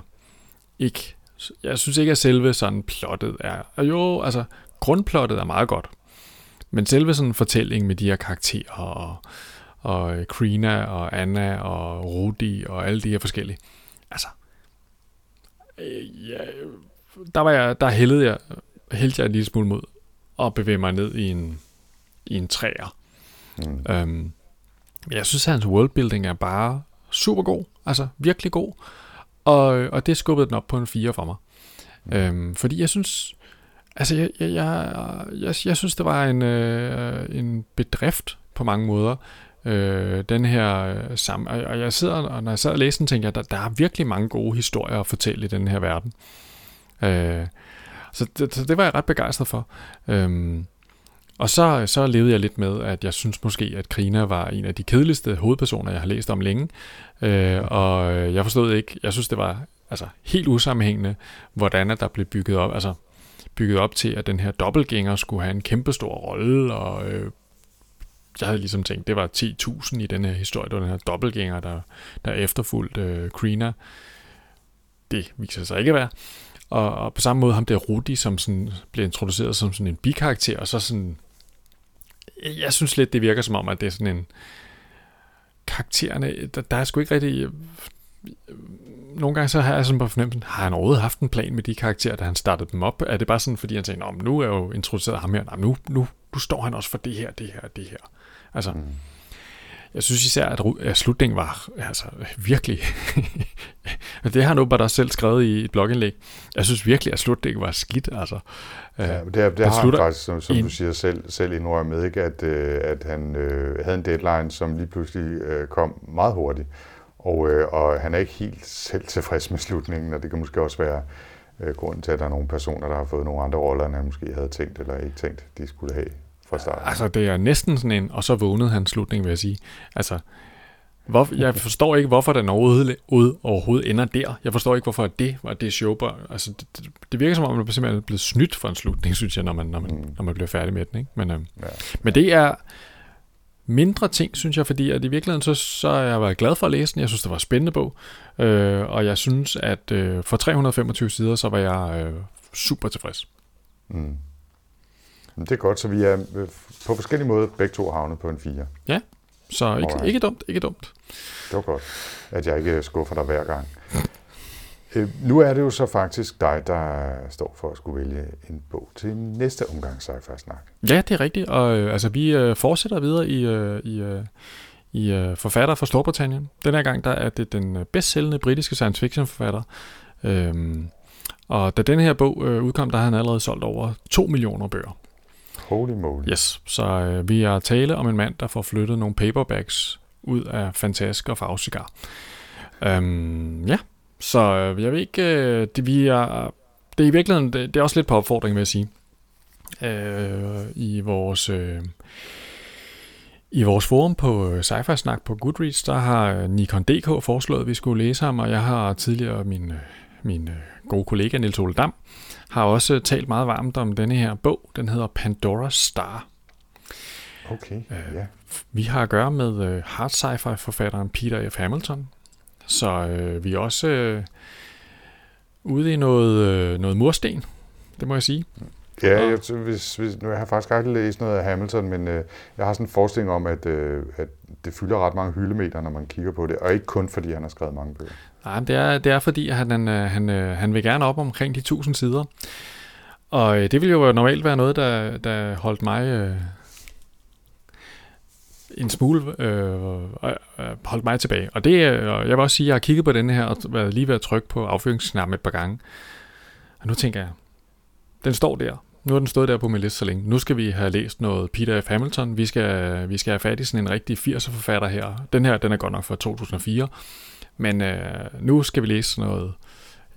ikke, jeg synes ikke, at selve sådan plottet er, jo, altså grundplottet er meget godt. Men selve sådan en fortælling med de her karakterer, og, og Krina, og Anna, og Rudi, og alle de her forskellige, altså, øh, ja, der, var jeg, der hældede jeg, hældte jeg en lille smule mod at bevæge mig ned i en, i en træer. Mm. Øhm, jeg synes, at hans worldbuilding er bare super god, altså virkelig god, og, og det skubbede den op på en 4 for mig. Mm. Øhm, fordi jeg synes, Altså, jeg, jeg, jeg, jeg, jeg synes, det var en, øh, en bedrift på mange måder. Øh, den her øh, sammen, og jeg sidder, og når jeg sad og læste den, tænkte jeg, der, der er virkelig mange gode historier at fortælle i den her verden. Øh, så, det, så det var jeg ret begejstret for. Øh, og så, så levede jeg lidt med, at jeg synes måske, at Krina var en af de kedeligste hovedpersoner, jeg har læst om længe. Øh, og jeg forstod ikke, jeg synes, det var altså, helt usammenhængende, hvordan der blev bygget op. Altså, bygget op til, at den her dobbeltgænger skulle have en kæmpe stor rolle, og øh, jeg havde ligesom tænkt, det var 10.000 i den her historie, det var den her dobbeltgænger, der, der efterfulgte øh, Krina. Det viser sig ikke at være. Og, og på samme måde ham der Rudi, som sådan blev introduceret som sådan en bikarakter, og så sådan, jeg synes lidt, det virker som om, at det er sådan en, karaktererne, der, der er sgu ikke rigtig, nogle gange så har jeg sådan på fornemmelsen, har han overhovedet haft en plan med de karakterer, da han startede dem op? Er det bare sådan, fordi han tænkte, nu er jeg jo introduceret ham her, nu, nu, nu står han også for det her, det her, det her. Altså, mm. jeg synes især, at, at slutningen var altså, virkelig... *laughs* det har han åbenbart også selv skrevet i et blogindlæg. Jeg synes virkelig, at slutningen var skidt. Altså, ja, det, det har han faktisk, som, som du siger, selv, selv indrømmet, ikke? At, øh, at han øh, havde en deadline, som lige pludselig øh, kom meget hurtigt. Og, øh, og han er ikke helt selv tilfreds med slutningen, og det kan måske også være øh, grunden til, at der er nogle personer, der har fået nogle andre roller, end han måske havde tænkt eller ikke tænkt, de skulle have fra start. Altså, det er næsten sådan en, og så vågnede han slutningen, vil jeg sige. Altså, hvor, jeg forstår ikke, hvorfor den overhovedet, ud, overhovedet ender der. Jeg forstår ikke, hvorfor det var det show. Altså, det, det virker som om, man simpelthen er blevet snydt for en slutning, synes jeg, når man, når man, mm. når man bliver færdig med den. Ikke? Men, øh, ja. men det er mindre ting, synes jeg, fordi at i virkeligheden, så, så har jeg været glad for at læse den. Jeg synes, det var en spændende bog. Øh, og jeg synes, at øh, for 325 sider, så var jeg øh, super tilfreds. Mm. Det er godt, så vi er øh, på forskellige måder begge to havnet på en 4. Ja, så ikke, ikke dumt, ikke dumt. Det var godt, at jeg ikke skuffer dig hver gang. Øh, nu er det jo så faktisk dig, der står for at skulle vælge en bog til næste omgang sci snak. Ja, det er rigtigt, og øh, altså, vi øh, fortsætter videre i, øh, i, øh, i øh, forfatter fra Storbritannien. Den her gang der er det den øh, bedst sælgende britiske science fiction forfatter. Øhm, og da den her bog øh, udkom, der har han allerede solgt over 2 millioner bøger. Holy moly. Yes, så øh, vi er tale om en mand, der får flyttet nogle paperbacks ud af Fantask og Farvecigar. Øhm, ja, så øh, jeg ved ikke, øh, det, vi er, det er i virkeligheden, det, det er også lidt på opfordring, vil jeg sige. Øh, I vores... Øh, i vores forum på øh, sci Snak på Goodreads, der har Nikon DK foreslået, at vi skulle læse ham, og jeg har tidligere min, min gode kollega Nils Ole Dam, har også talt meget varmt om denne her bog. Den hedder Pandora Star. Okay, ja. Yeah. Vi har at gøre med hard sci-fi forfatteren Peter F. Hamilton, så øh, vi er også øh, ude i noget, øh, noget mursten, det må jeg sige. Ja, jeg, hvis, hvis, nu jeg har faktisk aldrig læst noget af Hamilton, men øh, jeg har sådan en forestilling om, at, øh, at det fylder ret mange hyldemeter, når man kigger på det, og ikke kun fordi han har skrevet mange bøger. Nej, det er, det er fordi, at han, han, øh, han, øh, han vil gerne op omkring de 1000 sider. Og øh, det ville jo normalt være noget, der, der holdt mig øh, en smule øh, øh, holdt mig tilbage. Og det, øh, og jeg vil også sige, at jeg har kigget på den her og været lige ved at trykke på affyringsknappen et par gange. Og nu tænker jeg, den står der. Nu har den stået der på min liste så længe. Nu skal vi have læst noget Peter F. Hamilton. Vi skal, vi skal have fat i sådan en rigtig 80'er forfatter her. Den her, den er godt nok fra 2004. Men øh, nu skal vi læse sådan noget,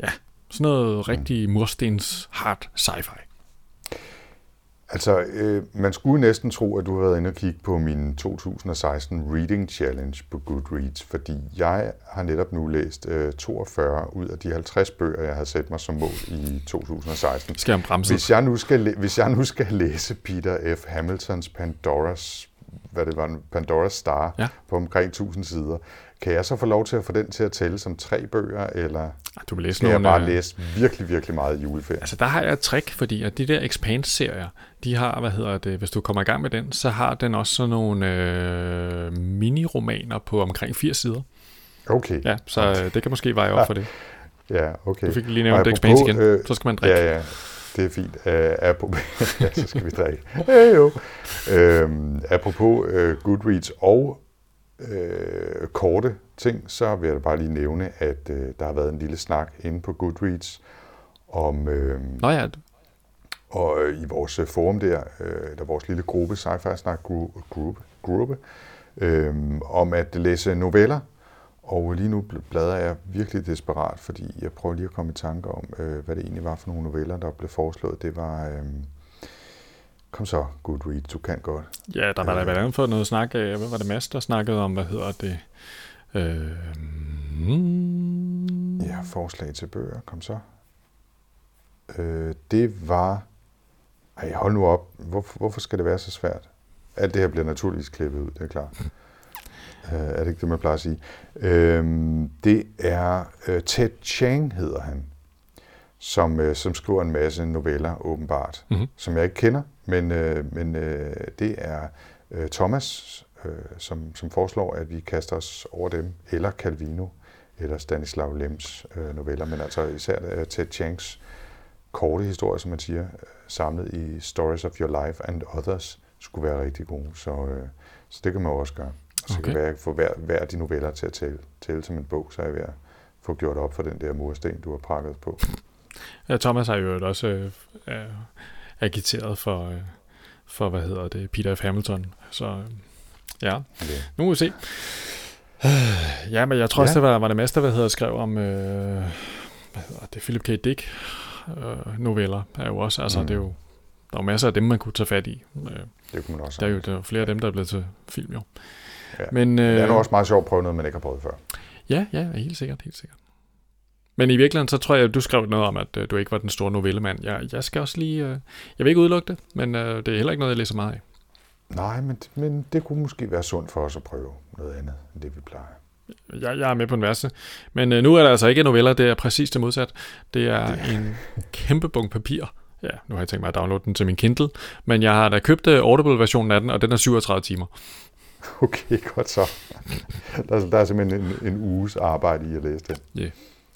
ja, sådan noget rigtig murstens hard sci-fi. Altså, øh, man skulle næsten tro, at du har været inde og kigge på min 2016 Reading Challenge på Goodreads, fordi jeg har netop nu læst øh, 42 ud af de 50 bøger, jeg havde sat mig som mål i 2016. Skal jeg bremse? Hvis jeg nu skal, hvis jeg nu skal læse Peter F. Hamiltons Pandoras, hvad det var, Pandoras Star Ja. på omkring 1000 sider, kan jeg så få lov til at få den til at tælle som tre bøger, eller Du vil læse jeg nogle, bare øh, læse virkelig, virkelig meget i juleferien? Altså der har jeg et trick, fordi at de der Expanse-serier, de har, hvad hedder det, hvis du kommer i gang med den, så har den også sådan nogle øh, mini-romaner på omkring 80 sider. Okay, Ja, så øh, det kan måske veje op for det. ja okay. Du fik lige nævnt Expanse igen, øh, så skal man drikke. Ja, ja, det er fint. Uh, apropos, *laughs* ja, så skal vi drikke. Hey, jo. Øhm, apropos uh, Goodreads og uh, korte ting, så vil jeg bare lige nævne, at uh, der har været en lille snak inde på Goodreads om, øh, Nå ja, og øh, i vores øh, forum der, øh, der vores lille gruppe, sci-fi snak gruppe, gruppe, gruppe øh, om at læse noveller. Og lige nu bl- bladrer jeg virkelig desperat, fordi jeg prøver lige at komme i tanke om, øh, hvad det egentlig var for nogle noveller, der blev foreslået. Det var... Øh, kom så, Goodreads, du kan godt. ja der var der Øh. blandt andet fået noget snak af, hvad var det Mads, der snakkede om, hvad hedder det? Øh, mm, Ja, forslag til bøger, kom så. Øh, det var... Ej, hold nu op. Hvorfor, hvorfor skal det være så svært? Alt det her bliver naturligvis klippet ud, det er klart. Øh, er det ikke det, man plejer at sige? Øhm, det er øh, Ted Chiang, hedder han, som, øh, som skriver en masse noveller, åbenbart, Mhm. som jeg ikke kender, men, øh, men øh, det er øh, Thomas, øh, som, som foreslår, at vi kaster os over dem, eller Calvino, eller Stanislav Lems øh, noveller, men altså især øh, Ted Chiangs korte historier, som man siger, øh, samlet i Stories of Your Life and Others, skulle være rigtig gode. Så, øh, så det kan man også gøre. Så okay. Okay. kan være, at jeg få hver, hver af de noveller til at tælle, tælle som en bog, så er jeg ved at få gjort op for den der mursten, du har prakket på. Ja, Thomas har jo også øh, øh, agiteret for, øh, for, hvad hedder det, Peter F. Hamilton. Så øh, ja, Det. nu må vi se. *sighs* Ja, men jeg tror også, Ja. det var, var det Mads, der hvad hedder, skrev om, øh, hvad hedder det, Philip K. Dick øh, noveller. Er jo også, altså Mm. det er jo, der er jo masser af dem, man kunne tage fat i. Øh, Det kunne man også der er jo der er flere af dem, der er blevet til film, jo. Ja. Men, øh, Det er nu også meget sjovt at prøve noget, man ikke har prøvet før. Ja, ja, helt sikkert, helt sikkert. Men i virkeligheden, så tror jeg, at du skrev noget om, at øh, du ikke var den store novellemand. Jeg, jeg skal også lige... Øh, jeg vil ikke udelukke det, men øh, det er heller ikke noget, jeg læser meget af. Nej, men, men det kunne måske være sundt for os at prøve noget andet, end det vi plejer. Jeg, jeg er med på en verse. Men øh, nu er der altså ikke noveller, det er præcis det modsat. Det er en kæmpe bunke papir. Ja, nu har jeg tænkt mig at downloade den til min Kindle, men jeg har da købt øh, Audible-versionen af den, og den er 37 timer. *laughs* Okay, godt så. Der, er- der er simpelthen en, en uges arbejde i at læse den, Ja.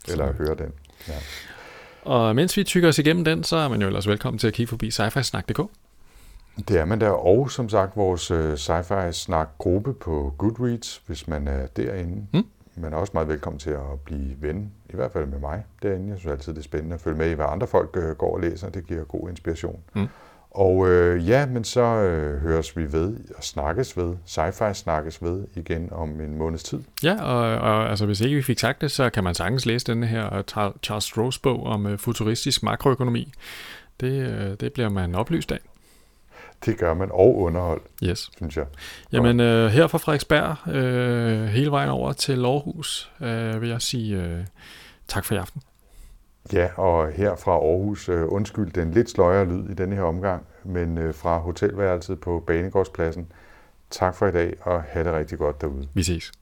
eller at høre den. Ja. Og mens vi tykker os igennem den, så er man jo ellers velkommen til at kigge forbi sci Det er man der, og som sagt vores øh, sci-fi snak gruppe på Goodreads, hvis man er derinde. Mm. Man er også meget velkommen til at blive ven, i hvert fald med mig derinde. Jeg synes altid, det er spændende at følge med i, hvad andre folk øh, går og læser. Det giver god inspiration. Mm. Og øh, ja, men så øh, høres vi ved og snakkes ved, sci-fi snakkes ved igen om en måneds tid. Ja, og, og altså, hvis ikke vi fik sagt det, så kan man sagtens læse denne her øh, Charles Strohs bog om øh, futuristisk makroøkonomi. Det, øh, det bliver man oplyst af. Det gør man, og underhold, Yes. synes jeg. Jamen øh, her fra Frederiksberg, øh, hele vejen over til Aarhus, øh, vil jeg sige øh, tak for i aften. Ja, og her fra Aarhus, øh, undskyld den lidt sløjere lyd i denne her omgang, men øh, fra hotelværelset på Banegårdspladsen. Tak for i dag, og have det rigtig godt derude. Vi ses.